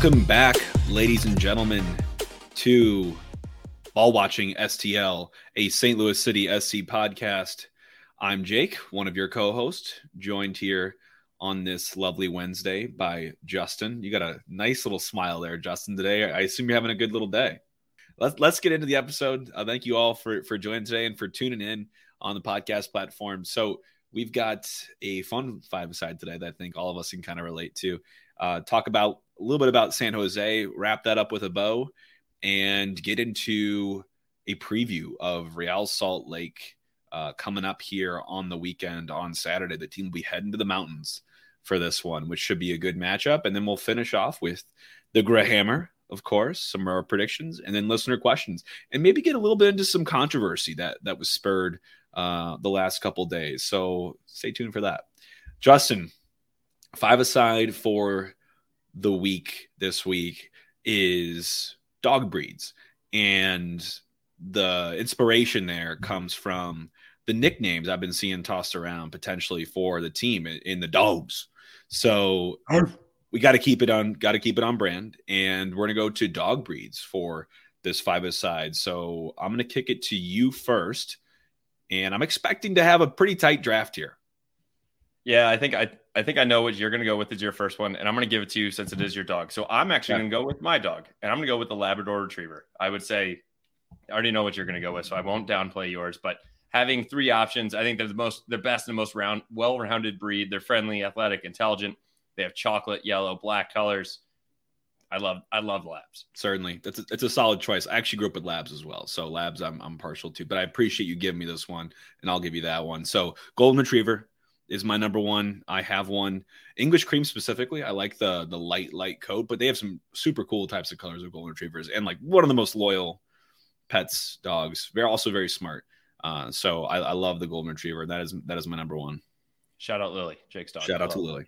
Welcome back, ladies and gentlemen, to Ball Watching STL, a St. Louis City SC podcast. I'm Jake, one of your co hosts, joined here on this lovely Wednesday by Justin. You got a nice little smile there, Justin, today. I assume you're having a good little day. Let's, let's get into the episode. Uh, thank you all for, for joining today and for tuning in on the podcast platform. So, we've got a fun five side today that I think all of us can kind of relate to. Uh, talk about a little bit about San Jose, wrap that up with a bow, and get into a preview of Real Salt Lake uh, coming up here on the weekend on Saturday. The team will be heading to the mountains for this one, which should be a good matchup. And then we'll finish off with the Grahammer, of course, some more predictions, and then listener questions, and maybe get a little bit into some controversy that that was spurred uh, the last couple days. So stay tuned for that. Justin, five aside for the week this week is dog breeds, and the inspiration there comes from the nicknames I've been seeing tossed around potentially for the team in the dogs. So we got to keep it on, got to keep it on brand, and we're gonna go to dog breeds for this five aside. So I'm gonna kick it to you first, and I'm expecting to have a pretty tight draft here. Yeah, I think I I think I know what you're going to go with is your first one, and I'm going to give it to you since it is your dog. So I'm actually yeah. going to go with my dog, and I'm going to go with the Labrador Retriever. I would say I already know what you're going to go with, so I won't downplay yours. But having three options, I think they're the most, they're best and the most round, well-rounded breed. They're friendly, athletic, intelligent. They have chocolate, yellow, black colors. I love, I love labs. Certainly, that's a, it's a solid choice. I actually grew up with labs as well, so labs I'm I'm partial to. But I appreciate you giving me this one, and I'll give you that one. So golden retriever is my number one. I have one. English cream specifically. I like the the light light coat, but they have some super cool types of colors of golden retrievers, and like one of the most loyal pets, dogs. They're also very smart. Uh, so I, I, love the golden retriever. That is that is my number one. Shout out Lily, Jake's dog. Shout out to Lily.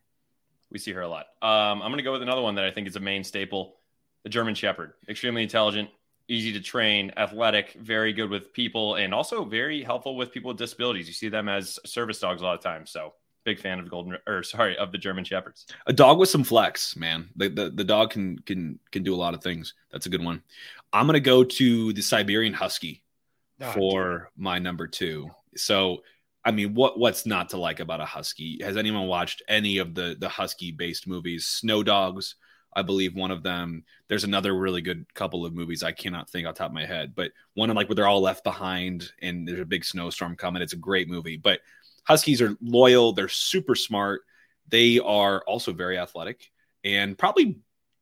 We see her a lot. Um, I'm going to go with another one that I think is a main staple: the German Shepherd. Extremely intelligent, easy to train, athletic, very good with people, and also very helpful with people with disabilities. You see them as service dogs a lot of times. So big fan of golden or sorry of the German shepherds. A dog with some flex, man. The, the the dog can can can do a lot of things. That's a good one. I'm gonna go to the Siberian Husky oh, for my number two. So I mean, what what's not to like about a husky? Has anyone watched any of the the husky based movies? Snow Dogs, I believe one of them. There's another really good couple of movies I cannot think off top of my head, but one of like where they're all left behind and there's a big snowstorm coming. It's a great movie, but Huskies are loyal. They're super smart. They are also very athletic and probably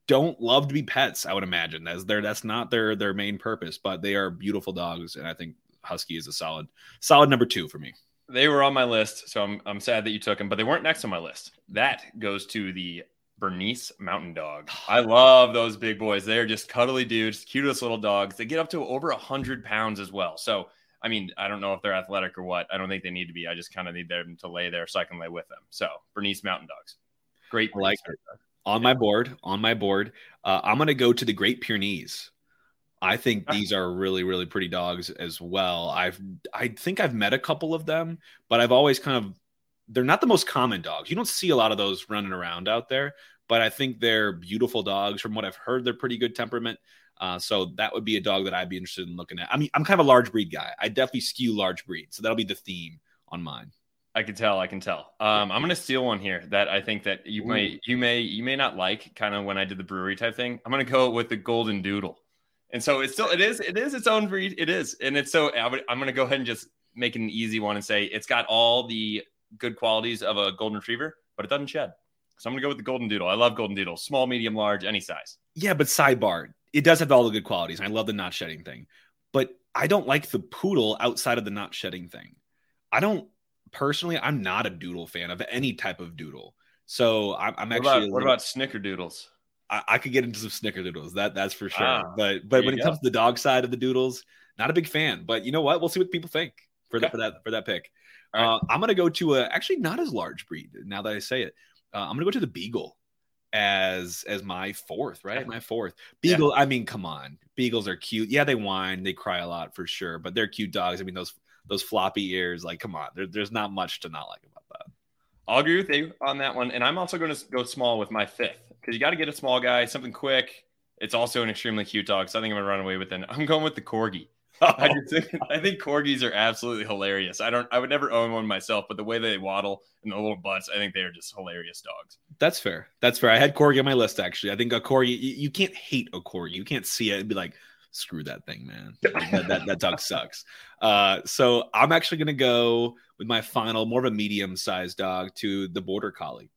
don't love to be pets. I would imagine that's their that's not their their main purpose, but they are beautiful dogs, and I think Husky is a solid solid number two for me. They were on my list, so I'm I'm sad that you took them, but they weren't next on my list. That goes to the Bernese Mountain Dog. I love those big boys. They're just cuddly dudes, cutest little dogs. They get up to over a hundred pounds as well. So I mean, I don't know if they're athletic or what. I don't think they need to be. I just kind of need them to lay there so I can lay with them. So Bernese Mountain Dogs, great. I like it. On my board, on my board, uh, I'm going to go to the Great Pyrenees. I think these are really, really pretty dogs as well. I've, I think I've met a couple of them, but I've always kind of, they're not the most common dogs. You don't see a lot of those running around out there, but I think they're beautiful dogs. From what I've heard, they're pretty good temperament. Uh, so that would be a dog that I'd be interested in looking at. I mean, I'm kind of a large breed guy. I definitely skew large breed, so that'll be the theme on mine. I can tell. I can tell. Um, I'm going to steal one here that I think that you Ooh. may, you may, you may not like. Kind of when I did the brewery type thing. I'm going to go with the Golden Doodle, and so it's still, it is, it is its own breed. It is, and it's so. I going to go ahead and just make an easy one and say it's got all the good qualities of a golden retriever, but it doesn't shed. So I'm to go with the Golden Doodle. I love Golden Doodle, small, medium, large, any size. Yeah, but sidebar, it does have all the good qualities. And I love the not shedding thing, but I don't like the poodle outside of the not shedding thing. I don't personally. I'm not a doodle fan of any type of doodle. So I'm, I'm what actually. About, what about snickerdoodles? I, I, could get into some snickerdoodles. That that's for sure. Ah, but but when it go. comes to the dog side of the doodles, not a big fan. But you know what? We'll see what people think for, okay. the, for that for that pick. Uh, I'm gonna go to a actually not as large breed. Now that I say it, uh, I'm gonna go to the beagle as as my fourth, right? My fourth. Beagle, yeah. I mean, come on. Beagles are cute. Yeah, they whine, they cry a lot for sure, but they're cute dogs. I mean, those those floppy ears, like come on. There, there's not much to not like about that. I'll agree with you on that one. And I'm also going to go small with my fifth because you got to get a small guy, something quick. It's also an extremely cute dog, so I think I'm gonna run away with it. I'm going with the corgi. I think I think corgis are absolutely hilarious. I don't I would never own one myself, but the way they waddle and the little butts, I think they are just hilarious dogs. That's fair. That's fair. I had corgi on my list actually. I think a corgi you, you can't hate a corgi. You can't see it and be like, screw that thing, man. that, that, that dog sucks. Uh, so I'm actually gonna go with my final, more of a medium-sized dog to the border collie.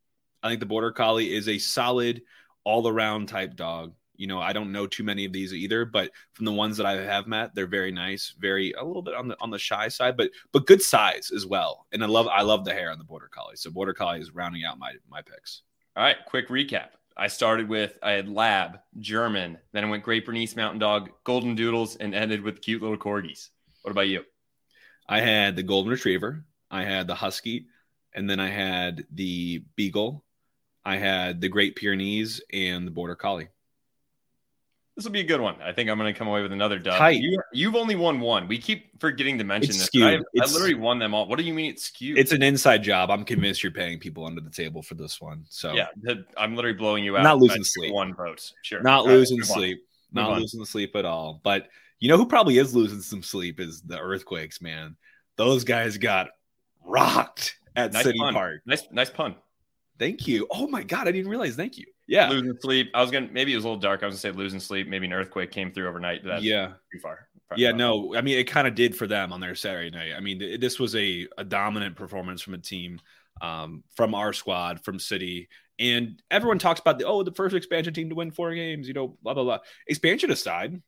I think the border collie is a solid all-around type dog you know, I don't know too many of these either, but from the ones that I have met, they're very nice, very a little bit on the on the shy side, but but good size as well. And I love I love the hair on the border collie. So border collie is rounding out my my picks. All right, quick recap. I started with I had Lab, German, then I went Great Bernese Mountain Dog, Golden Doodles, and ended with cute little corgis. What about you? I had the Golden Retriever, I had the Husky, and then I had the Beagle, I had the Great Pyrenees, and the Border Collie. This will be a good one. I think I'm going to come away with another dub. You, have only won one. We keep forgetting to mention it's this. Skewed. I, I, literally won them all. What do you mean it's skewed? It's an inside job. I'm convinced you're paying people under the table for this one. So yeah, I'm literally blowing you out. Not losing sleep. One vote. Sure. Not all losing right, sleep. Not losing the sleep at all. But you know who probably is losing some sleep is the earthquakes, man. Those guys got rocked at nice City pun. Park. Nice, nice pun. Thank you. Oh my god, I didn't realize. Thank you. Yeah, losing sleep. I was gonna maybe it was a little dark. I was gonna say losing sleep. Maybe an earthquake came through overnight. That's yeah, too far. Probably yeah, no. I mean, it kind of did for them on their Saturday night. I mean, this was a, a dominant performance from a team, um, from our squad, from City, and everyone talks about the oh, the first expansion team to win four games. You know, blah blah blah. Expansion aside,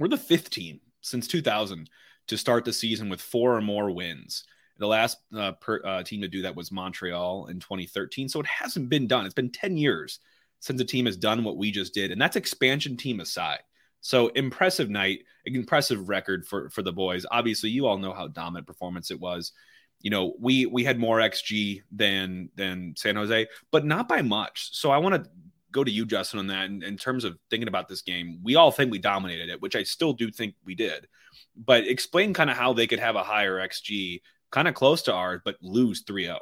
we're the fifth team since 2000 to start the season with four or more wins. The last uh, per, uh, team to do that was Montreal in 2013. So it hasn't been done. It's been 10 years since a team has done what we just did. And that's expansion team aside. So impressive night, impressive record for for the boys. Obviously, you all know how dominant performance it was. You know, we we had more XG than than San Jose, but not by much. So I want to go to you, Justin, on that. In, in terms of thinking about this game, we all think we dominated it, which I still do think we did. But explain kind of how they could have a higher XG kind of close to ours, but lose 3 0.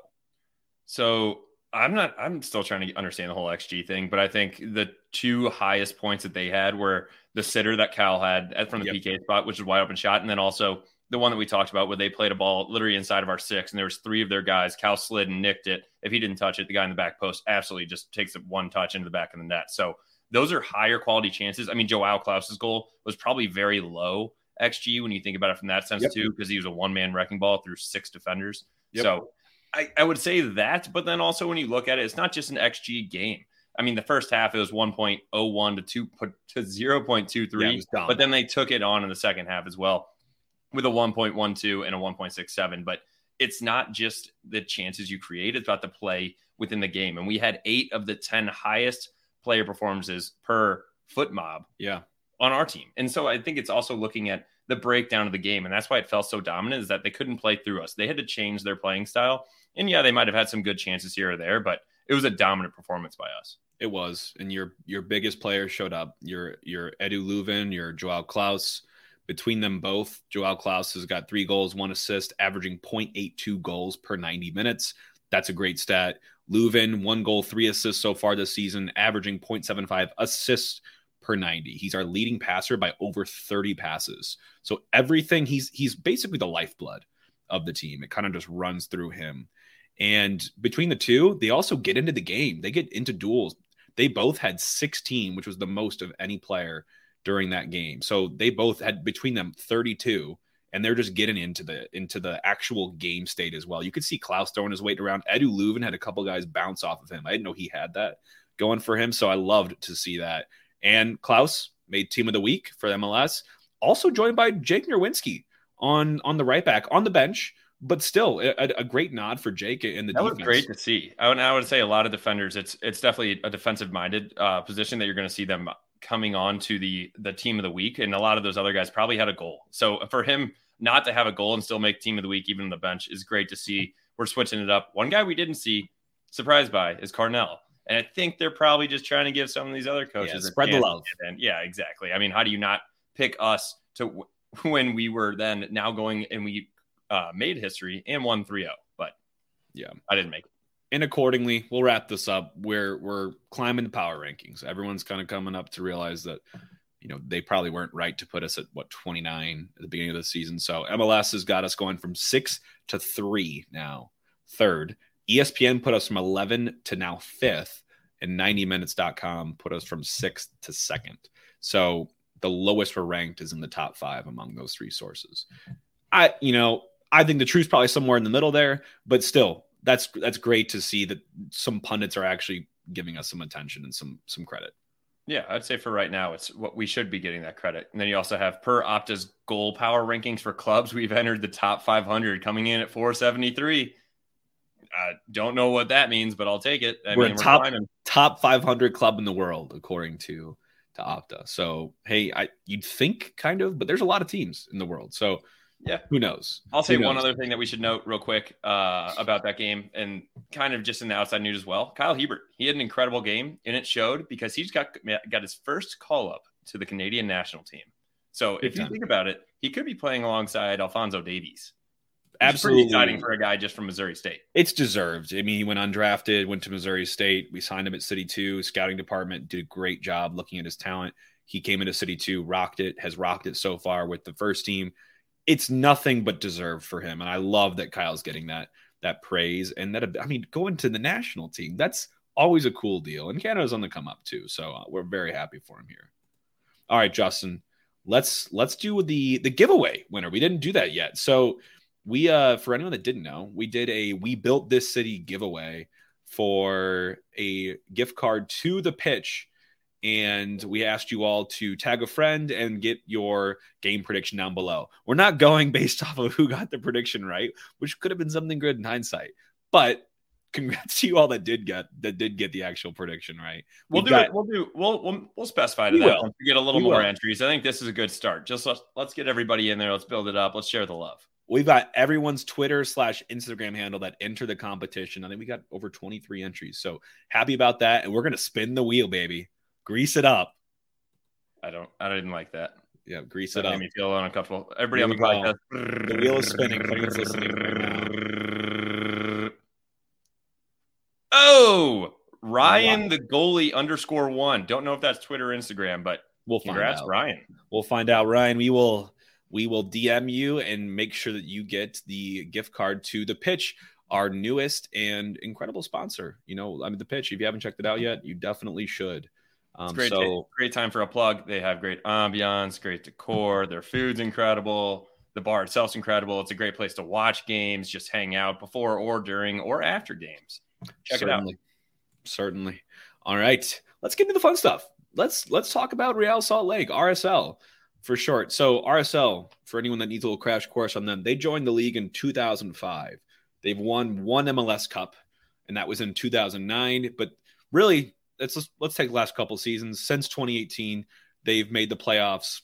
So I'm not, I'm still trying to understand the whole XG thing, but I think the two highest points that they had were the sitter that Cal had from the yep. PK spot, which is wide open shot, and then also the one that we talked about where they played a ball literally inside of our six, and there was three of their guys. Cal slid and nicked it. If he didn't touch it, the guy in the back post absolutely just takes it one touch into the back of the net. So those are higher quality chances. I mean, Joao Klauss's goal was probably very low XG when you think about it from that sense yep. too, because he was a one man wrecking ball through six defenders. Yep. So I, I would say that, but then also when you look at it, it's not just an XG game. I mean, the first half it was 1.01 to two to 0.23, yeah, but then they took it on in the second half as well with a 1.12 and a 1.67. But it's not just the chances you create; it's about the play within the game. And we had eight of the 10 highest player performances per FotMob. Yeah, on our team. And so I think it's also looking at the breakdown of the game. And that's why it felt so dominant is that they couldn't play through us. They had to change their playing style. And yeah, they might have had some good chances here or there, but it was a dominant performance by us. It was. And your your biggest players showed up. Your your Edu Löwen, your Joao Klauss. Between them both, Joao Klauss has got three goals, one assist, averaging 0.82 goals per 90 minutes. That's a great stat. Löwen, one goal, three assists so far this season, averaging 0.75 assists per 90. He's our leading passer by over 30 passes. So everything he's he's basically the lifeblood of the team. It kind of just runs through him. And between the two, they also get into the game. They get into duels. They both had 16, which was the most of any player during that game. So they both had between them 32 and they're just getting into the into the actual game state as well. You could see Klauss throwing his weight around. Edu Löwen had a couple guys bounce off of him. I didn't know he had that going for him, so I loved to see that. And Klauss made team of the week for MLS. Also joined by Jake Nerwinski on on the right back on the bench, but still a, a great nod for Jake in the that defense. was great to see. I would, I would say a lot of defenders. It's it's definitely a defensive minded uh, position that you're going to see them coming on to the the team of the week, and a lot of those other guys probably had a goal. So for him not to have a goal and still make team of the week even on the bench is great to see. We're switching it up. One guy we didn't see surprised by is Carnell. And I think they're probably just trying to give some of these other coaches yeah, spread the love. And yeah, exactly. I mean, how do you not pick us to when we were then now going and we uh, made history and won 3 0? But yeah, I didn't make it. and accordingly, we'll wrap this up. We're we're climbing the power rankings. Everyone's kind of coming up to realize that you know they probably weren't right to put us at what 29 at the beginning of the season. So MLS has got us going from six to three now, third. ESPN put us from 11 to now fifth, and 90minutes.com put us from sixth to second. So the lowest we're ranked is in the top five among those three sources. I, you know, I think the truth's probably somewhere in the middle there, but still, that's that's great to see that some pundits are actually giving us some attention and some some credit. Yeah, I'd say for right now, it's what we should be getting that credit. And then you also have per Opta's goal power rankings for clubs, we've entered the top 500, coming in at 473. I don't know what that means, but I'll take it. I we're mean, we're top climbing. top 500 club in the world, according to to Opta. So hey, I you'd think kind of, but there's a lot of teams in the world. So yeah, who knows? I'll say knows? one other thing that we should note real quick uh, about that game, and kind of just in the outside news as well. Kyle Hiebert, he had an incredible game, and it showed because he's got got his first call up to the Canadian national team. So if you think about it, he could be playing alongside Alphonso Davies. Absolutely exciting for a guy just from Missouri State. It's deserved. I mean, he went undrafted, went to Missouri State. We signed him at City Two. Scouting department did a great job looking at his talent. He came into City Two, rocked it, has rocked it so far with the first team it's nothing but deserved for him. And I love that Kyle's getting that that praise and that I mean going to the national team. That's always a cool deal. And Canada's on the come up too, so uh, we're very happy for him here. All right, Justin, let's let's do the the giveaway winner. We didn't do that yet. So we uh for anyone that didn't know, we did a we built this city giveaway for a gift card to the pitch and we asked you all to tag a friend and get your game prediction down below. We're not going based off of who got the prediction right, which could have been something good in hindsight. But congrats to you all that did get that did get the actual prediction right. We'll do got, it. We'll do. We'll we'll, we'll specify to that. Will. We get a little we more will. entries. I think this is a good start. Just let's let's get everybody in there. Let's build it up. Let's share the love. We've got everyone's Twitter slash Instagram handle that enter the competition. I think we got over 23 entries. So happy about that. And we're gonna spin the wheel, baby. Grease it up. I don't. I didn't like that. Yeah, grease that it up. Made me feel uncomfortable. Everybody on the podcast. The wheel is spinning. Right. Oh, Ryan, wow. the goalie underscore one. Don't know if that's Twitter or Instagram, but we'll find out. Ryan. We'll find out, Ryan. We will we will DM you and make sure that you get the gift card to the pitch, our newest and incredible sponsor. You know, I mean, the pitch. If you haven't checked it out yet, you definitely should. Um, great, so, great time for a plug. They have great ambiance, great decor. Their food's incredible. The bar itself's incredible. It's a great place to watch games, just hang out before or during or after games. Check certainly, it out. Certainly. All right, let's get into the fun stuff. Let's let's talk about Real Salt Lake RSL for short. So RSL, for anyone that needs a little crash course on them, they joined the league in 2005. They've won one MLS Cup, and that was in 2009. But really, let's let's take the last couple seasons since 2018. They've made the playoffs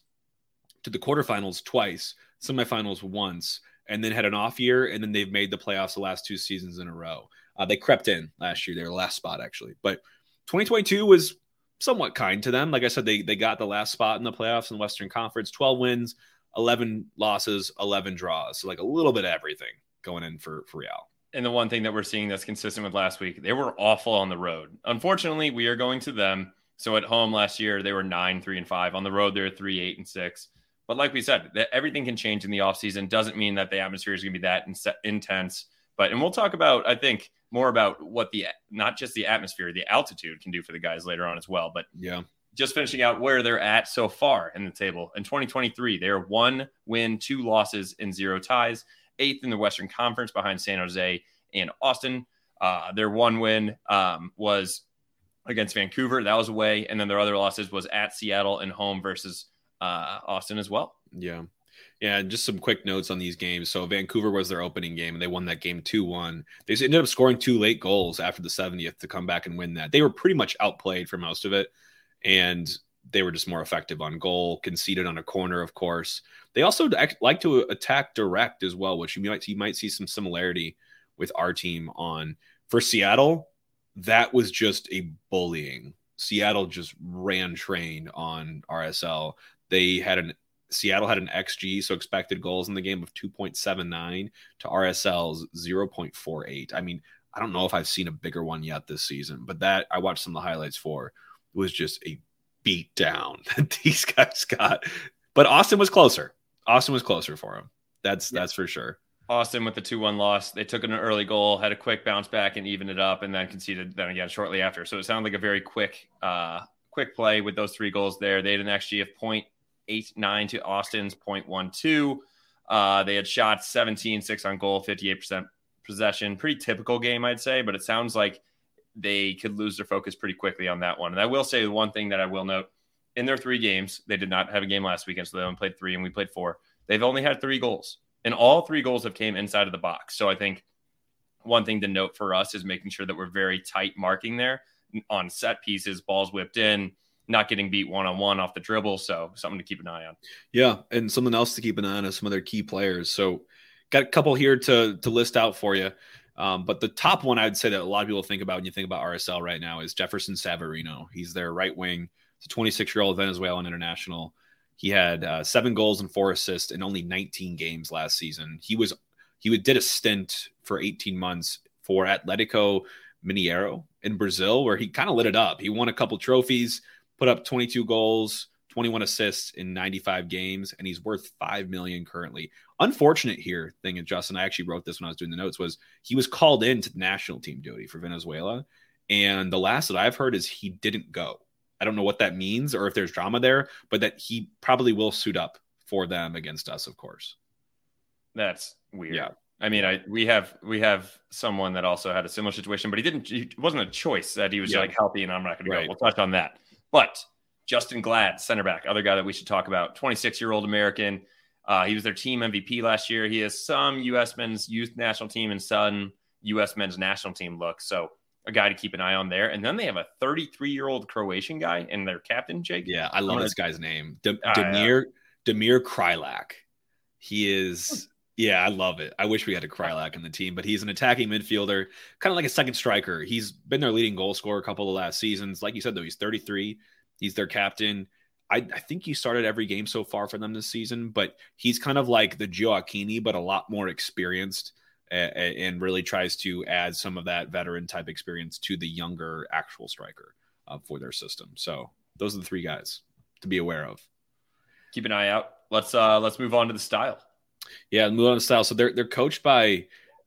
to the quarterfinals twice, semifinals once, and then had an off year, and then they've made the playoffs the last two seasons in a row. Uh, they crept in last year, their last spot actually, but 2022 was somewhat kind to them. Like I said, they they got the last spot in the playoffs in the Western Conference, 12 wins, 11 losses, 11 draws, so like a little bit of everything going in for for Real and the one thing that we're seeing that's consistent with last week, they were awful on the road. Unfortunately, we are going to them. So at home last year, they were nine, three, and five. On the road, they're three, eight, and six. But like we said, that everything can change in the offseason. Doesn't mean that the atmosphere is going to be that in- intense. But and we'll talk about, I think, more about what the not just the atmosphere, the altitude can do for the guys later on as well. But yeah, just finishing out where they're at so far in the table. In 2023, they are one win, two losses, and zero ties eighth in the Western Conference behind San Jose and Austin. Uh, their one win um, was against Vancouver. That was away. And then their other losses was at Seattle and home versus uh, Austin as well. Yeah. Yeah, just some quick notes on these games. So Vancouver was their opening game, and they won that game two one. They ended up scoring two late goals after the 70th to come back and win that. They were pretty much outplayed for most of it, and they were just more effective on goal. Conceded on a corner, of course. They also like to attack direct as well, which you might you might see some similarity with our team on. For Seattle, that was just a bullying. Seattle just ran train on RSL. They had an Seattle had an XG, so expected goals in the game of 2.79 to RSL's 0.48. I mean, I don't know if I've seen a bigger one yet this season, but that I watched some of the highlights for was just a beat down that these guys got. But Austin was closer. Austin was closer for him. That's yeah. that's for sure. Austin with the 2 1 loss. They took an early goal, had a quick bounce back and evened it up, and then conceded then again shortly after. So it sounded like a very quick, uh, quick play with those three goals there. They had an XG of 0.89 to Austin's 0.12. Uh, they had shots 17, 6 on goal, 58% possession. Pretty typical game, I'd say, but it sounds like they could lose their focus pretty quickly on that one. And I will say the one thing that I will note in their three games, they did not have a game last weekend, so they only played three and we played four. They've only had three goals and all three goals have came inside of the box. So I think one thing to note for us is making sure that we're very tight marking there on set pieces, balls whipped in, not getting beat one on one off the dribble. So something to keep an eye on. Yeah, and something else to keep an eye on is some other key players. So got a couple here to to list out for you. Um, but the top one I'd say that a lot of people think about when you think about RSL right now is Jefferson Savarino. He's their right wing. He's a 26 year old Venezuelan international. He had uh, seven goals and four assists in only 19 games last season. He was he did a stint for 18 months for Atletico Mineiro in Brazil, where he kind of lit it up. He won a couple trophies, put up 22 goals, 21 assists in 95 games, and he's worth five million currently. Unfortunate here thing, and Justin, I actually wrote this when I was doing the notes, was he was called into the national team duty for Venezuela, and the last that I've heard is he didn't go. I don't know what that means or if there's drama there, but that he probably will suit up for them against us, of course. That's weird. Yeah. I mean, I we have we have someone that also had a similar situation, but he didn't. It wasn't a choice that he was yeah. like healthy, and I'm not going to go. We'll touch on that. But Justen Glad, center back, other guy that we should talk about, 26 year old American. Uh, he was their team MVP last year. He has some U.S. men's youth national team and some U.S. men's national team look. So a guy to keep an eye on there. And then they have a 33 year old Croatian guy and their captain, Jake. Yeah, I love this guy's name, D- Damir uh, Damir Kreilach. He is. Yeah, I love it. I wish we had a Kreilach in the team, but he's an attacking midfielder, kind of like a second striker. He's been their leading goal scorer a couple of last seasons. Like you said, though, he's 33. He's their captain. I, I, think he started every game so far for them this season, but he's kind of like the Gioacchini, but a lot more experienced and really tries to add some of that veteran type experience to the younger actual striker uh, for their system. So those are the three guys to be aware of. Keep an eye out. Let's uh let's move on to the style. Yeah, move on to style. So they're they're coached by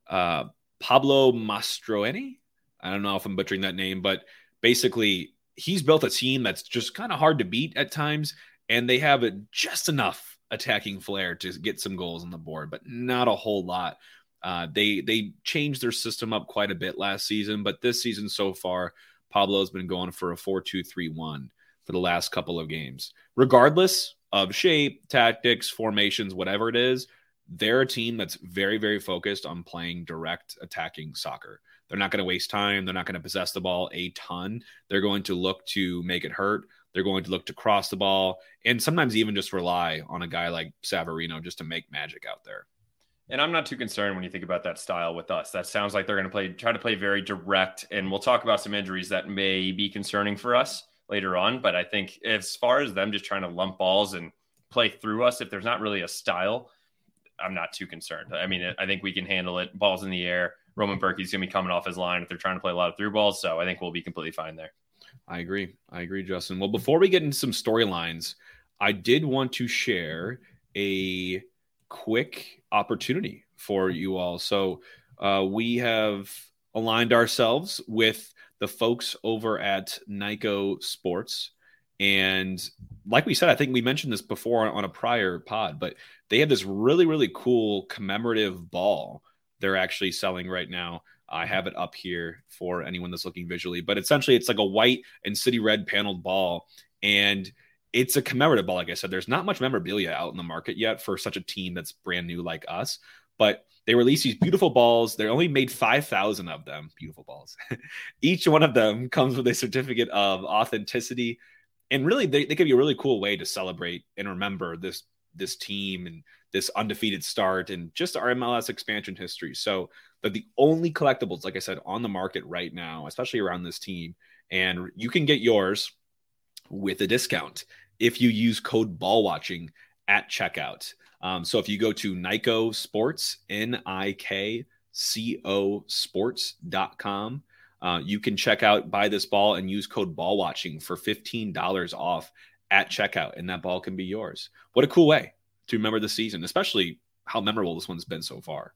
uh, Pablo Mastroeni. I don't know if I'm butchering that name, but basically he's built a team that's just kind of hard to beat at times, and they have just enough attacking flair to get some goals on the board, but not a whole lot. Uh, they they changed their system up quite a bit last season, but this season so far, Pablo's been going for a 4 2 3 1 for the last couple of games. Regardless of shape, tactics, formations, whatever it is, they're a team that's very, very focused on playing direct attacking soccer. They're not going to waste time. They're not going to possess the ball a ton. They're going to look to make it hurt. They're going to look to cross the ball and sometimes even just rely on a guy like Savarino just to make magic out there. And I'm not too concerned when you think about that style with us. That sounds like they're going to play, try to play very direct. And we'll talk about some injuries that may be concerning for us later on. But I think as far as them just trying to lump balls and play through us, if there's not really a style, I'm not too concerned. I mean, I think we can handle it. Balls in the air. Roman Bürki's going to be coming off his line if they're trying to play a lot of through balls. So I think we'll be completely fine there. I agree. I agree, Justin. Well, before we get into some storylines, I did want to share a quick opportunity for you all. So uh, we have aligned ourselves with the folks over at Nyco Sports. And like we said, I think we mentioned this before on a prior pod, but they have this really, really cool commemorative ball they're actually selling right now. I have it up here for anyone that's looking visually, but essentially it's like a white and city red paneled ball. And it's a commemorative ball. Like I said, there's not much memorabilia out in the market yet for such a team that's brand new like us. But they release these beautiful balls. They only made 5,000 of them. Beautiful balls. Each one of them comes with a certificate of authenticity. And really, they, they give you a really cool way to celebrate and remember this this team and this undefeated start and just our MLS expansion history. So they're the only collectibles, like I said, on the market right now, especially around this team. And you can get yours with a discount if you use code ball watching at checkout. Um, so if you go to Nyco Sports, N I K cosports.com. Uh, you can check out buy this ball and use code ball watching for $15 off at checkout, and that ball can be yours. What a cool way to remember the season, especially how memorable this one's been so far.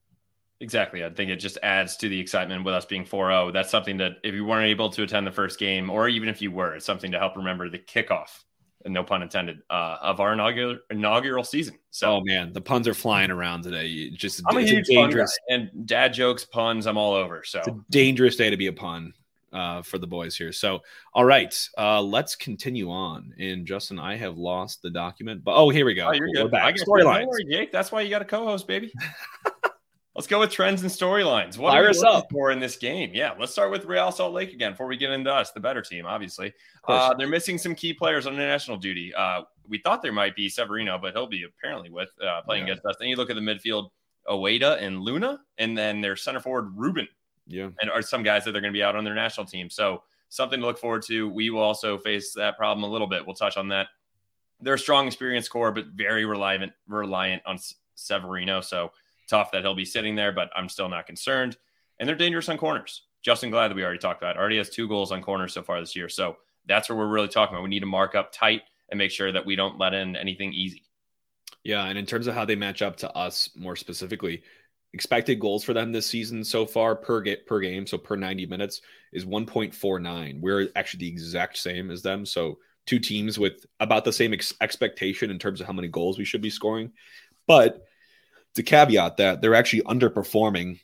Exactly. I think it just adds to the excitement with us being 4 0. That's something that if you weren't able to attend the first game, or even if you were, it's something to help remember the kickoff, and no pun intended, uh, of our inaugural inaugural season. So, oh man, the puns are flying around today. Just I'm a huge dangerous and dad jokes, puns. I'm all over. So it's a dangerous day to be a pun uh, for the boys here. So, all right, uh, let's continue on. And Justin, I have lost the document, but oh, here we go. Oh, you're good. We're back. Storylines. Jake. That's why you got a co-host, baby. Let's go with trends and storylines. What Fire are we looking up. for in this game? Yeah, let's start with Real Salt Lake again before we get into us, the better team, obviously. Uh, they're missing some key players on international duty. Uh, we thought there might be Savarino, but he'll be apparently with uh, playing yeah. against us. Then you look at the midfield, Ojeda and Luna, and then their center forward, Rubin. Yeah. And are some guys that they're going to be out on their national team. So something to look forward to. We will also face that problem a little bit. We'll touch on that. They're a strong, experienced core, but very reliant reliant on Savarino. So tough that he'll be sitting there, but I'm still not concerned. And they're dangerous on corners. Justen Glad that we already talked about already has two goals on corners so far this year. So that's what we're really talking about. We need to mark up tight and make sure that we don't let in anything easy. Yeah, and in terms of how they match up to us more specifically, expected goals for them this season so far per get per game, so per 90 minutes is 1.49. We're actually the exact same as them. So two teams with about the same ex- expectation in terms of how many goals we should be scoring. But to caveat that they're actually underperforming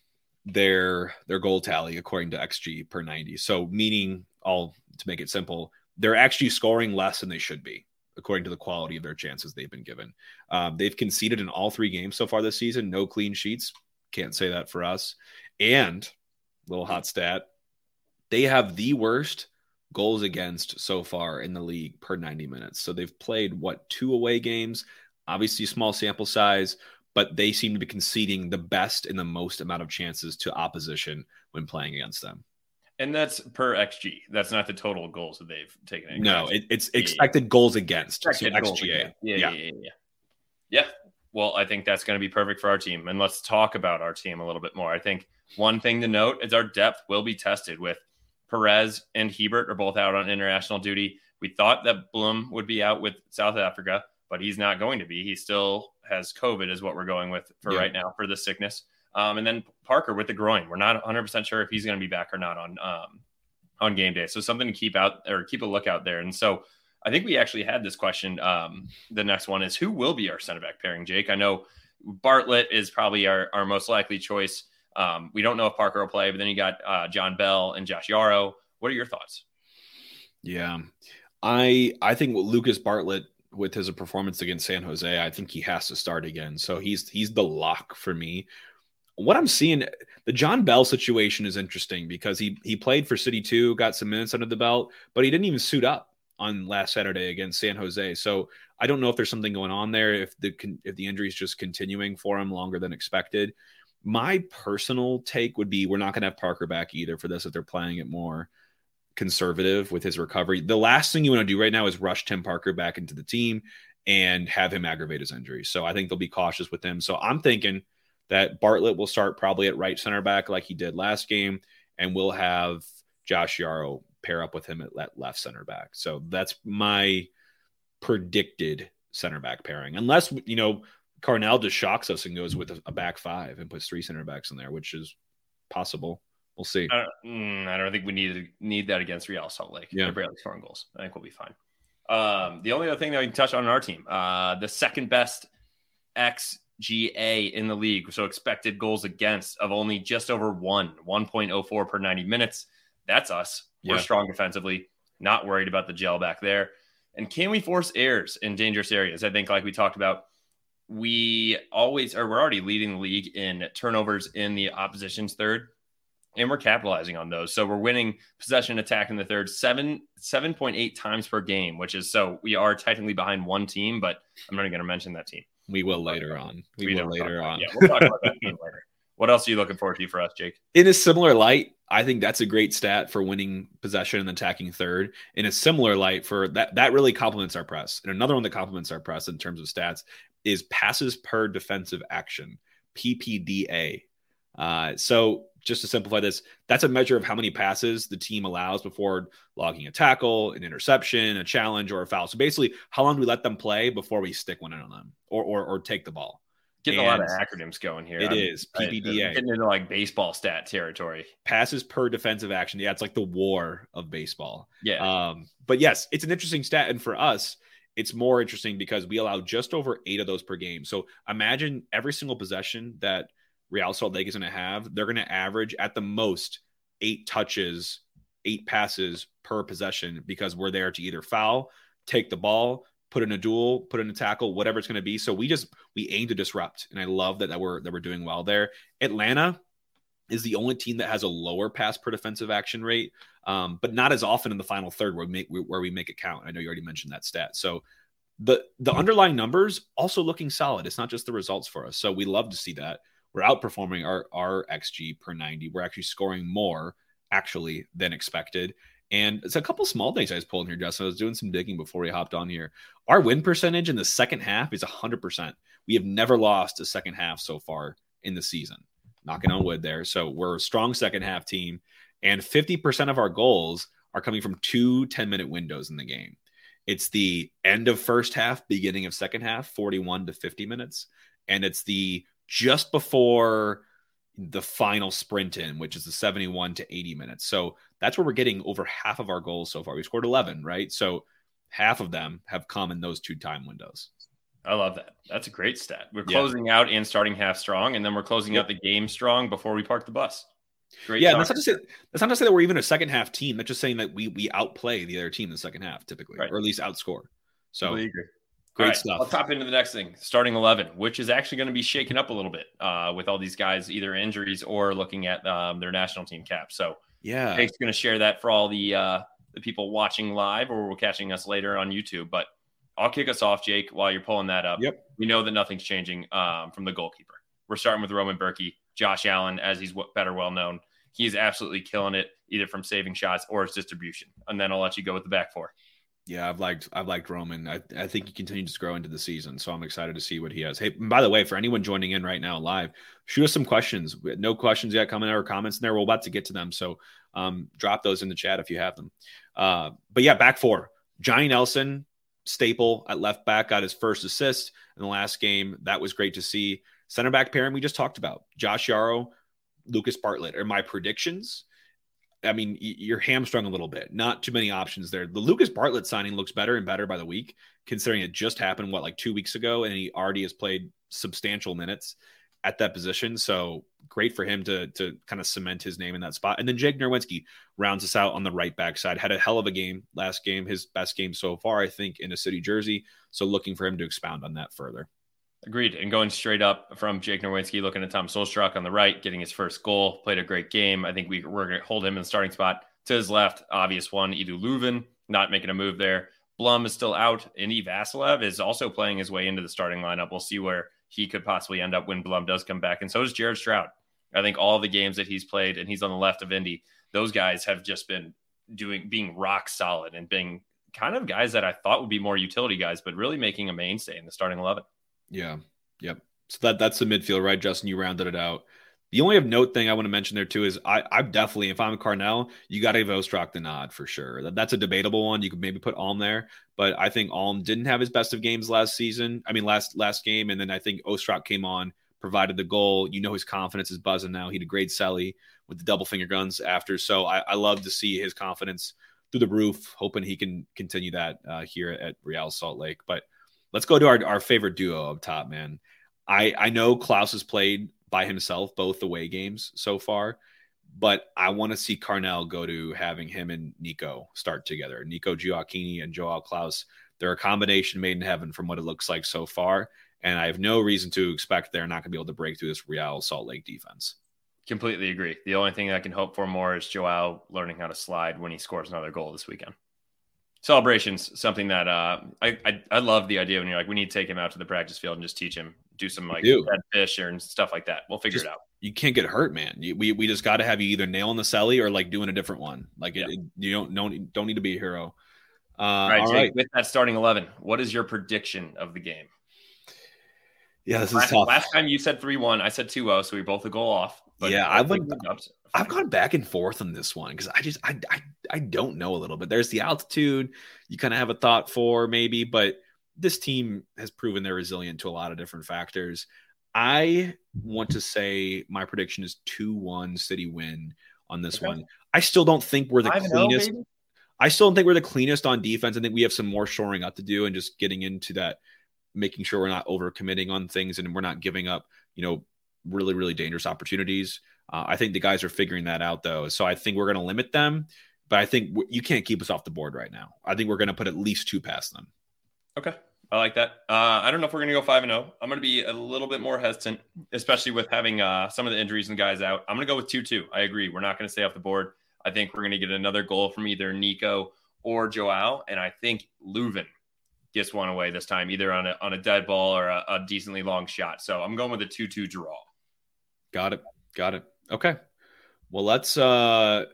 their their goal tally according to xG per 90. So meaning all to make it simple, they're actually scoring less than they should be according to the quality of their chances they've been given. Um, they've conceded in all three games so far this season, no clean sheets. Can't say that for us. And little hot stat, they have the worst goals against so far in the league per 90 minutes. So they've played what two away games, obviously small sample size, but they seem to be conceding the best and the most amount of chances to opposition when playing against them. And that's per XG. That's not the total goals that they've taken. No, it, it's expected yeah. goals against. Expected so goals XGA. Yeah, yeah, yeah, yeah. Yeah. Well, I think that's going to be perfect for our team. And let's talk about our team a little bit more. I think one thing to note is our depth will be tested with Perez and Hiebert are both out on international duty. We thought that Blom would be out with South Africa, but he's not going to be. He still has COVID, is what we're going with for yeah. right now for the sickness. Um, and then Parker with the groin. We're not 100 percent sure if he's going to be back or not on um, on game day. So something to keep out or keep a lookout there. And so I think we actually had this question. Um, the next one is who will be our center back pairing? Jake, I know Bartlett is probably our, our most likely choice. Um, we don't know if Parker will play, but then you got uh, Jon Bell and Josh Yaro. What are your thoughts? Yeah, I I think Lucas Bartlett with his performance against San Jose, I think he has to start again. So he's he's the lock for me. What I'm seeing, the Jon Bell situation is interesting because he he played for City Two, got some minutes under the belt, but he didn't even suit up on last Saturday against San Jose. So I don't know if there's something going on there. If the if the injury is just continuing for him longer than expected. My personal take would be we're not going to have Parker back either for this if they're playing it more conservative with his recovery. The last thing you want to do right now is rush Tim Parker back into the team and have him aggravate his injury. So I think they'll be cautious with him. So I'm thinking that Bartlett will start probably at right center back like he did last game, and we'll have Josh Yaro pair up with him at left center back. So that's my predicted center back pairing, unless you know Carnell just shocks us and goes with a, a back five and puts three center backs in there, which is possible. We'll see. I don't, mm, I don't think we need need that against Real Salt Lake. Yeah. They're barely scoring goals. I think we'll be fine. Um, the only other thing that we can touch on in our team, uh, the second best XGA in the league, so expected goals against of only just over one, 1.04 per 90 minutes. That's us. We're yeah. strong defensively, not worried about the gel back there. And can we force errors in dangerous areas? I think, like we talked about, we always, or we're already leading the league in turnovers in the opposition's third and we're capitalizing on those. So we're winning possession attack in the third seven seven point eight times per game, which is so we are technically behind one team, but I'm not even going to mention that team. We will later on. We, we will later on. Yeah, we'll talk about that team later. What else are you looking forward to for us, Jake? In a similar light, I think that's a great stat for winning possession and attacking third. In a similar light, for that that really complements our press. And another one that complements our press in terms of stats is passes per defensive action, PPDA. Uh, so just to simplify this, that's a measure of how many passes the team allows before logging a tackle, an interception, a challenge, or a foul. So basically, how long do we let them play before we stick one in on them or or, or take the ball? Getting and a lot of acronyms going here. It I'm, is PPDA. getting into like baseball stat territory. Passes per defensive action. Yeah, it's like the war of baseball. Yeah. Um, but yes, it's an interesting stat, and for us, it's more interesting because we allow just over eight of those per game. So imagine every single possession that Real Salt Lake is going to have, they're going to average at the most eight touches, eight passes per possession because we're there to either foul, take the ball, put in a duel, put in a tackle, whatever it's going to be. So we just we aim to disrupt, and I love that that we're that we're doing well there. Atlanta is the only team that has a lower pass per defensive action rate, um, but not as often in the final third where we make where we make it count. I know you already mentioned that stat. So the the underlying numbers also looking solid. It's not just the results for us. So we love to see that we're outperforming our our xG per 90. We're actually scoring more actually than expected. And it's a couple small things I was pulling here, Justin. I was doing some digging before we hopped on here. Our win percentage in the second half is 100%. We have never lost a second half so far in the season. Knocking on wood there. So we're a strong second half team. And 50% of our goals are coming from two 10 minute windows in the game. It's the end of first half, beginning of second half, 41 to 50 minutes. And it's the just before the final sprint in, which is the 71 to 80 minutes. So that's where we're getting over half of our goals so far. We scored 11, right? So half of them have come in those two time windows. I love that. That's a great stat. We're closing yeah. out and starting half strong, and then we're closing out the game strong before we park the bus. Great yeah, that's not to say that's not to say that we're even a second half team. That's just saying that we we outplay the other team in the second half typically, right. or at least outscore. So agree. Great right, stuff. I'll top into the next thing, starting 11, which is actually going to be shaken up a little bit uh, with all these guys, either injuries or looking at um, their national team cap. So, yeah, Jake's going to share that for all the uh, the people watching live or we're catching us later on YouTube. But I'll kick us off, Jake, while you're pulling that up. Yep. We know that nothing's changing um, from the goalkeeper. We're starting with Roman Bürki, Josh Allen, as he's better well known. He's absolutely killing it, either from saving shots or his distribution. And then I'll let you go with the back four. Yeah, I've liked I've liked Roman. I, I think he continues to grow into the season, so I'm excited to see what he has. Hey, by the way, for anyone joining in right now live, shoot us some questions. No questions yet coming or comments in there. We're about to get to them, so um, drop those in the chat if you have them. Uh, but yeah, back four. Johnny Nelson, staple at left back, got his first assist in the last game. That was great to see. Center back pairing we just talked about. Josh Yaro, Lucas Bartlett are my predictions I mean, you're hamstrung a little bit. Not too many options there. The Lucas Bartlett signing looks better and better by the week, considering it just happened, what, like two weeks ago, and he already has played substantial minutes at that position. So great for him to to kind of cement his name in that spot. And then Jake Nerwinski rounds us out on the right back side. Had a hell of a game last game, his best game so far, I think, in a city jersey. So looking for him to expound on that further. Agreed. And going straight up from Jake Nerwinski, looking at Tomas Ostrak on the right, getting his first goal, played a great game. I think we, we're going to hold him in the starting spot. To his left, obvious one, Edu Löwen, not making a move there. Blom is still out, and Vassilev is also playing his way into the starting lineup. We'll see where he could possibly end up when Blom does come back. And so is Jared Stroud. I think all the games that he's played, and he's on the left of Indy, those guys have just been doing being rock solid and being kind of guys that I thought would be more utility guys, but really making a mainstay in the starting eleven. Yeah. Yep. So that that's the midfield, right? Justin, you rounded it out. The only note thing I want to mention there too is I I'm definitely if I'm a Carnell, you got to give Ostrak the nod for sure. That, that's a debatable one. You could maybe put Alm there, but I think Alm didn't have his best of games last season. I mean last last game, and then I think Ostrak came on, provided the goal. You know his confidence is buzzing now. He did great Selly with the double finger guns after. So I, I love to see his confidence through the roof. Hoping he can continue that uh, here at Real Salt Lake, but let's go to our, our favorite duo up top, man. I, I know Klauss has played by himself both away games so far, but I want to see Carnell go to having him and Nico start together. Nico Gioacchini and Joao Klauss, They're a combination made in heaven from what it looks like so far. And I have no reason to expect they're not going to be able to break through this Real Salt Lake defense. Completely agree. The only thing I can hope for more is Joao learning how to slide when he scores another goal this weekend celebrations something that uh, I, I, I love the idea when you're like we need to take him out to the practice field and just teach him do some like dead fish and stuff like that. We'll figure just, it out. You can't get hurt, man. You, we we just got to have you either nail in the celly or like doing a different one. Like yeah. it, you don't don't don't need to be a hero. Uh, all right, all Jake, right. With that starting eleven, what is your prediction of the game? Yeah, this last, is tough. Last time you said three one, I said 2-0, so we both a goal off. But yeah, I went. I've gone back and forth on this one because I just I, I I don't know a little bit. There's the altitude you kind of have a thought for maybe, but this team has proven they're resilient to a lot of different factors. I want to say my prediction is 2 1 City win on this okay. one. I still don't think we're the cleanest. I still don't think we're the cleanest on defense. I think we have some more shoring up to do and just getting into that, making sure we're not over committing on things and we're not giving up, you know, really, really dangerous opportunities. Uh, I think the guys are figuring that out though. So I think we're going to limit them, but I think you can't keep us off the board right now. I think we're going to put at least two past them. Okay. I like that. Uh, I don't know if we're going to go five and zero. Oh. I'm going to be a little bit more hesitant, especially with having uh, some of the injuries and guys out. I'm going to go with two two. I agree. We're not going to stay off the board. I think we're going to get another goal from either Nico or Joao, and I think Löwen gets one away this time, either on a on a dead ball or a, a decently long shot. So I'm going with a two two draw. Got it. Got it. Okay. Well, let's uh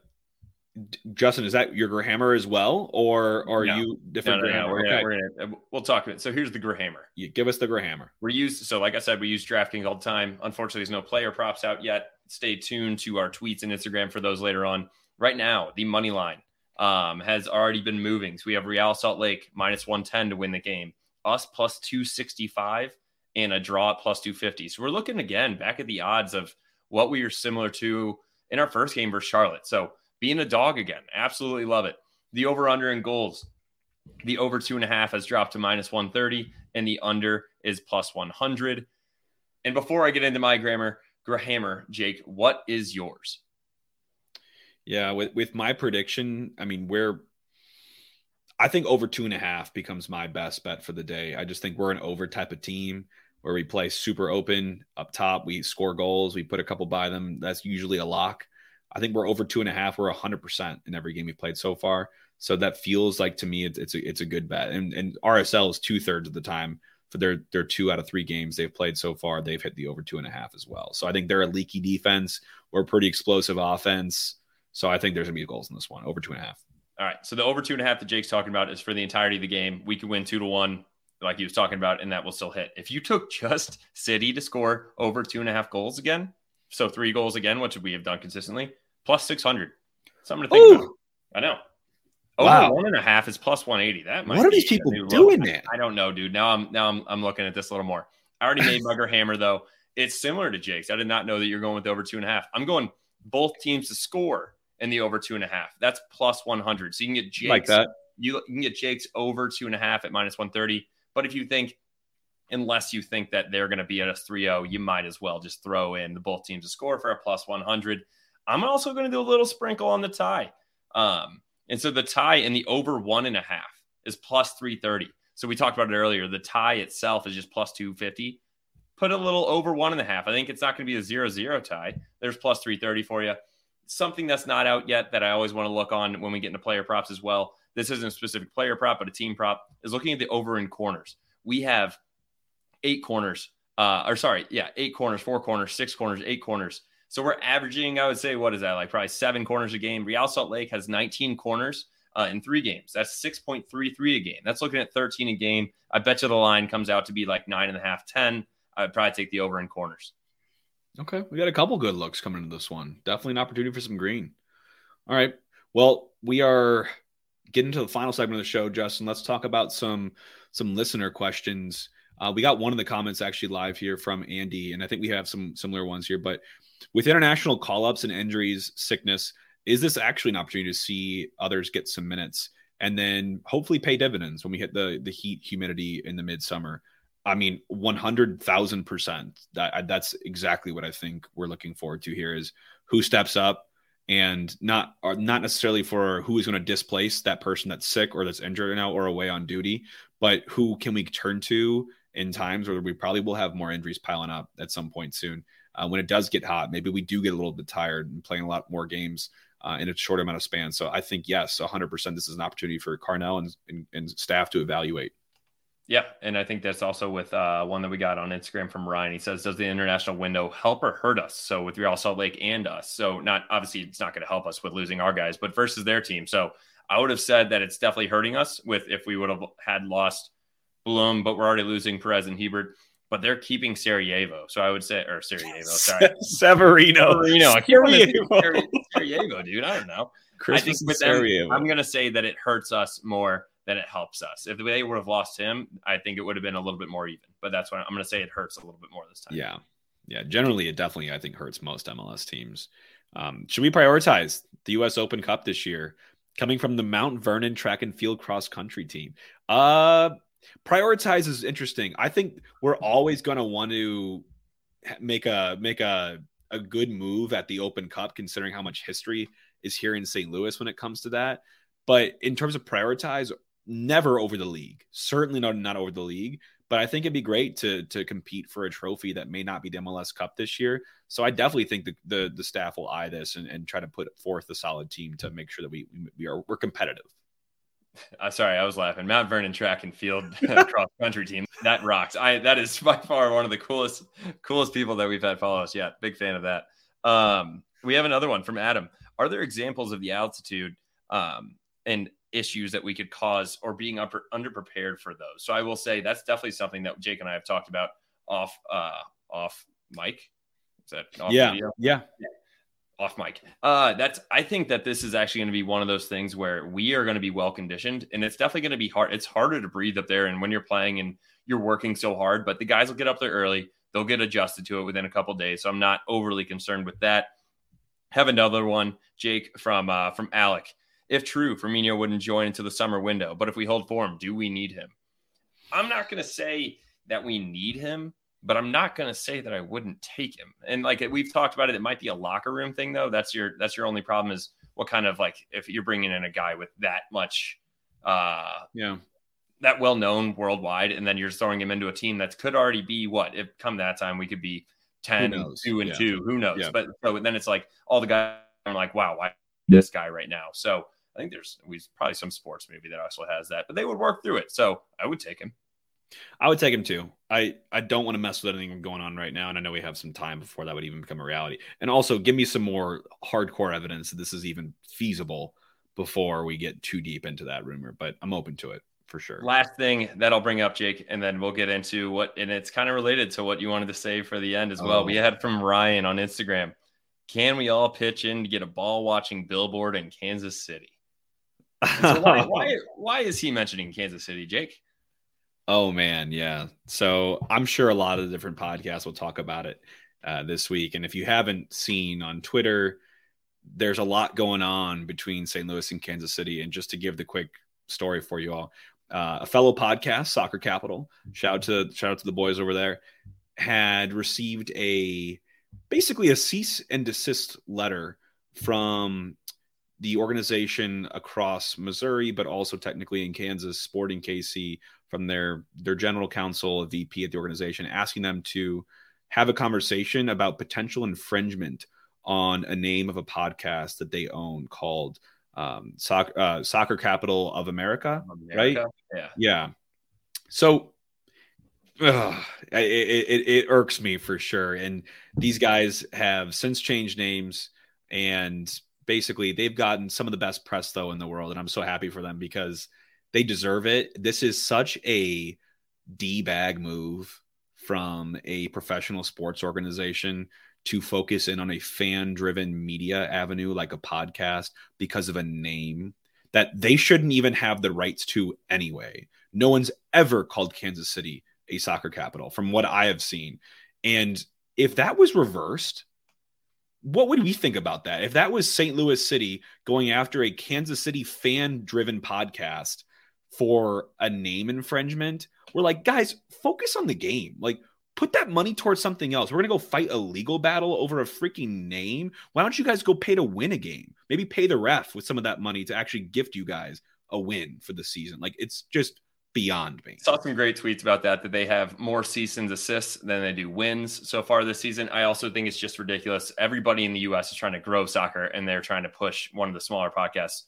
Justin, is that your Grahammer as well, or, or are no. you different? No, no, no. We're, okay. gonna, we're gonna, we'll talk about it. So here's the Grahammer. You give us the Grahammer. We're used. So like I said, we use DraftKings all the time. Unfortunately, there's no player props out yet. Stay tuned to our tweets and Instagram for those later on. Right now, the money line um, has already been moving. So we have Real Salt Lake minus 110 to win the game, us plus 265, and a draw at plus 250. So we're looking again back at the odds of what we are similar to in our first game versus Charlotte. So being a dog again. Absolutely love it. The over under in goals. The over two and a half has dropped to minus 130, and the under is plus 100. And before I get into my grammar, Grahammer, Jake, what is yours? Yeah, with, with my prediction, I mean, we're I think over two and a half becomes my best bet for the day. I just think we're an over type of team where we play super open up top. We score goals, we put a couple by them. That's usually a lock. I think we're over two and a half. We're hundred percent in every game we've played so far. So that feels like to me it's it's a, it's a good bet. And and RSL is two thirds of the time for their their two out of three games they've played so far. They've hit the over two and a half as well. So I think they're a leaky defense. We're a pretty explosive offense. So I think there's gonna be goals in this one over two and a half. All right. So the over two and a half that Jake's talking about is for the entirety of the game. We could win two to one, like he was talking about, and that will still hit. If you took just City to score over two and a half goals again, so three goals again, which we have done consistently, plus 600. Something to think Ooh. about. I know. Over wow. one and a half is plus 180. That might what are these people doing there? I don't know, dude. Now I'm now I'm, I'm looking at this a little more. I already made Mugger Hammer though. It's similar to Jake's. I did not know that you're going with over two and a half. I'm going both teams to score in the over two and a half. That's plus 100. So you can get Jake's like that. You, you can get Jake's over two and a half at minus 130. But if you think, unless you think that they're going to be at a 3 0, you might as well just throw in the both teams to score for a plus 100. I'm also going to do a little sprinkle on the tie. Um, and so the tie in the over one and a half is plus 330. So we talked about it earlier. The tie itself is just plus 250. Put a little over one and a half. I think it's not going to be a zero zero tie. There's plus 330 for you. Something that's not out yet that I always want to look on when we get into player props as well. This isn't a specific player prop, but a team prop is looking at the over in corners. We have eight corners, uh, or sorry, yeah, eight corners, four corners, six corners, eight corners so we're averaging, I would say, what is that like? Probably seven corners a game. Real Salt Lake has 19 corners uh, in three games. That's 6.33 a game. That's looking at 13 a game. I bet you the line comes out to be like nine and a half, 10. I'd probably take the over in corners. Okay. We got a couple good looks coming into this one. Definitely an opportunity for some green. All right. Well, we are getting to the final segment of the show, Justin. Let's talk about some some listener questions. Uh, we got one of the comments actually live here from Andy, and I think we have some similar ones here. But with international call ups and injuries, sickness, is this actually an opportunity to see others get some minutes and then hopefully pay dividends when we hit the the heat humidity in the midsummer? I mean, one hundred thousand percent. That that's exactly what I think we're looking forward to here is who steps up and not not necessarily for who is going to displace that person that's sick or that's injured now or away on duty, but who can we turn to in times where we probably will have more injuries piling up at some point soon uh, when it does get hot, maybe we do get a little bit tired and playing a lot more games uh, in a short amount of span. So I think, yes, 100% this is an opportunity for Carnell and, and, and staff to evaluate. Yeah, and I think that's also with uh, one that we got on Instagram from Ryan. He says, "Does the international window help or hurt us?" So with Real Salt Lake and us, so not obviously it's not going to help us with losing our guys, but versus their team. So I would have said that it's definitely hurting us with if we would have had lost Blom, but we're already losing Perez and Hiebert. But they're keeping Sarajevo. So I would say, or Sarajevo, sorry, Savarino, Savarino. I can't Sarajevo. Sarajevo, dude. I don't know. Christmas I think them, I'm going to say that it hurts us more than it helps us. If they would have lost him, I think it would have been a little bit more even. But that's why I'm going to say it hurts a little bit more this time. Yeah, yeah. Generally, it definitely I think hurts most MLS teams. Um, should we prioritize the U.S. Open Cup this year? Coming from the Mount Vernon track and field cross country team. Uh, prioritize is interesting. I think we're always going to want to make a make a a good move at the Open Cup, considering how much history is here in St. Louis when it comes to that. But in terms of prioritize, never over the league. Certainly not not over the league. But I think it'd be great to to compete for a trophy that may not be the MLS Cup this year. So I definitely think the the, the staff will eye this and, and try to put forth a solid team to make sure that we we are we're competitive. Uh, sorry, I was laughing. Mount Vernon track and field cross country team that rocks. I that is by far one of the coolest coolest people that we've had follow us. Yeah, big fan of that. Um, we have another one from Adam. Are there examples of the altitude um, and issues that we could cause or being upper, underprepared for those. So I will say that's definitely something that Jake and I have talked about off uh off mic. Is that yeah, video? yeah, yeah, off mic. Uh, that's I think that this is actually going to be one of those things where we are going to be well conditioned, and it's definitely going to be hard. It's harder to breathe up there, and when you're playing and you're working so hard, but the guys will get up there early. They'll get adjusted to it within a couple days, so I'm not overly concerned with that. Have another one, Jake from uh, from Alec. If true, Firmino wouldn't join into the summer window, but if we hold form, do we need him? I'm not going to say that we need him, but I'm not going to say that I wouldn't take him. And like we've talked about it, it might be a locker room thing though. That's your that's your only problem is what kind of like if you're bringing in a guy with that much, uh, yeah, that well known worldwide, and then you're throwing him into a team that could already be what if come that time we could be 10 and two and yeah. two, who knows? Yeah. But so then it's like all the guys are like, wow, why this guy right now? So I think there's we probably some sports movie that also has that, but they would work through it. So I would take him. I would take him too. I, I don't want to mess with anything going on right now. And I know we have some time before that would even become a reality. And also give me some more hardcore evidence that this is even feasible before we get too deep into that rumor. But I'm open to it for sure. Last thing that I'll bring up, Jake, and then we'll get into what and it's kind of related to what you wanted to say for the end as well. Oh. We had from Ryan on Instagram. Can we all pitch in to get a ball watching billboard in Kansas City? So why, why, why is he mentioning Kansas City, Jake? Oh man, yeah. So I'm sure a lot of the different podcasts will talk about it uh, this week. And if you haven't seen on Twitter, there's a lot going on between St. Louis and Kansas City. And just to give the quick story for you all, uh, a fellow podcast, Soccer Capital, shout out to shout out to the boys over there, had received a basically a cease and desist letter from the organization across Missouri, but also technically in Kansas, Sporting KC, from their their general counsel, VP at the organization, asking them to have a conversation about potential infringement on a name of a podcast that they own called um, Soccer, uh, Soccer Capital of America, America, right? Yeah, yeah. So ugh, it, it, it irks me for sure. And these guys have since changed names and basically they've gotten some of the best press though in the world and i'm so happy for them because they deserve it this is such a d-bag move from a professional sports organization to focus in on a fan driven media avenue like a podcast because of a name that they shouldn't even have the rights to anyway no one's ever called kansas city a soccer capital from what i have seen and if that was reversed what would we think about that? If that was St. Louis City going after a Kansas City fan driven podcast for a name infringement, we're like, guys, focus on the game. Like, put that money towards something else. We're to go fight a legal battle over a freaking name. Why don't you guys go pay to win a game? Maybe pay the ref with some of that money to actually gift you guys a win for the season. Like, it's just beyond me. Saw some great tweets about that, that they have more seasons assists than they do wins so far this season. I also think it's just ridiculous. Everybody in the US is trying to grow soccer and they're trying to push one of the smaller podcasts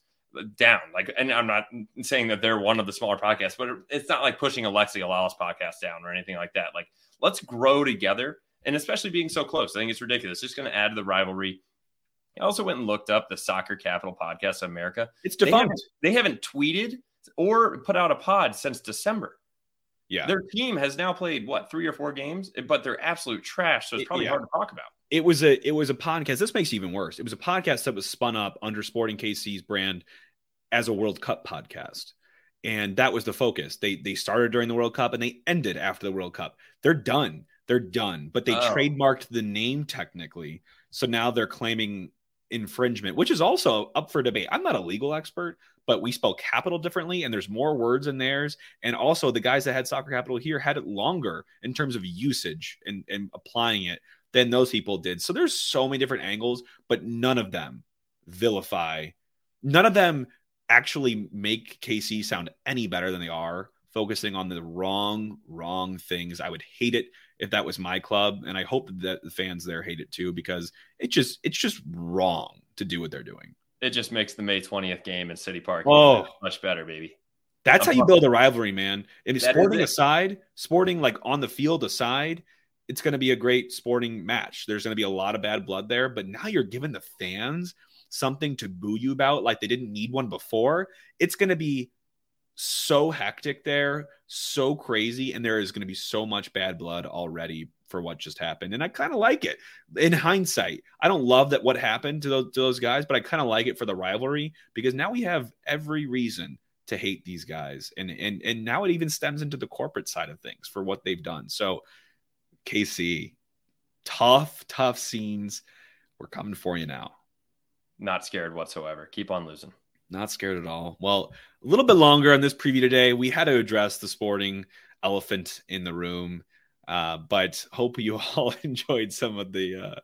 down. Like, and I'm not saying that they're one of the smaller podcasts, but it's not like pushing Alexi Lalas podcast down or anything like that. Like, let's grow together. And especially being so close, I think it's ridiculous. It's just going to add to the rivalry. I also went and looked up the Soccer Capital Podcast of America. It's defunct. They haven't, they haven't tweeted or put out a pod since December. Yeah. Their team has now played what three or four games, eh, but they're absolute trash. So it's probably yeah. hard to talk about. It was a it was a podcast. This makes it even worse. It was a podcast that was spun up under Sporting KC's brand as a World Cup podcast. And that was the focus. They they started during the World Cup and they ended after the World Cup. They're done. They're done. But they Oh. trademarked the name technically. So now they're claiming infringement, which is also up for debate. I'm not a legal expert, but we spell capital differently and there's more words in theirs. And also the guys that had soccer capital here had it longer in terms of usage and, and applying it than those people did. So there's so many different angles, but none of them vilify. None of them actually make KC sound any better than they are, focusing on the wrong, wrong things. I would hate it if that was my club, and I hope that the fans there hate it too because it just it's just wrong to do what they're doing. It just makes the May 20th game in City Park Oh. much better, baby. That's how I'm you uh-huh. build a rivalry, man. And That sporting aside, sporting like on the field aside, it's going to be a great sporting match. There's going to be a lot of bad blood there, but now you're giving the fans something to boo you about like they didn't need one before. It's going to be so hectic there, so crazy, and there is going to be so much bad blood already for what just happened. And I kind of like it. In hindsight, I don't love that what happened to those, to those guys, but I kind of like it for the rivalry because now we have every reason to hate these guys. And and and now it even stems into the corporate side of things for what they've done. So KC, tough, tough scenes. We're coming for you now. Not scared whatsoever. Keep on losing. Not scared at all. Well, a little bit longer on this preview today. We had to address the sporting elephant in the room. Uh, but hope you all enjoyed some of the uh,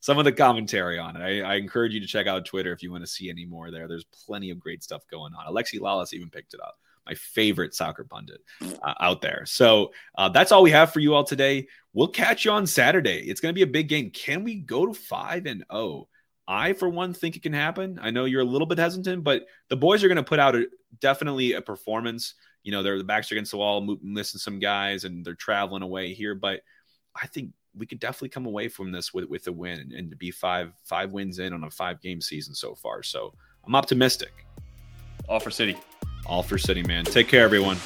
some of the commentary on it. I, I encourage you to check out Twitter if you want to see any more there. There's plenty of great stuff going on. Alexi Lalas even picked it up. My favorite soccer pundit uh, out there. So uh, that's all we have for you all today. We'll catch you on Saturday. It's going to be a big game. Can we go to five and zero? I, for one, think it can happen. I know you're a little bit hesitant, but the boys are going to put out a, definitely a performance. You know, they're the backs against the wall, missing some guys, and they're traveling away here. But I think we could definitely come away from this with with a win and, and to be five five wins in on a five game season so far. So I'm optimistic. All for City. All for City, man. Take care, everyone.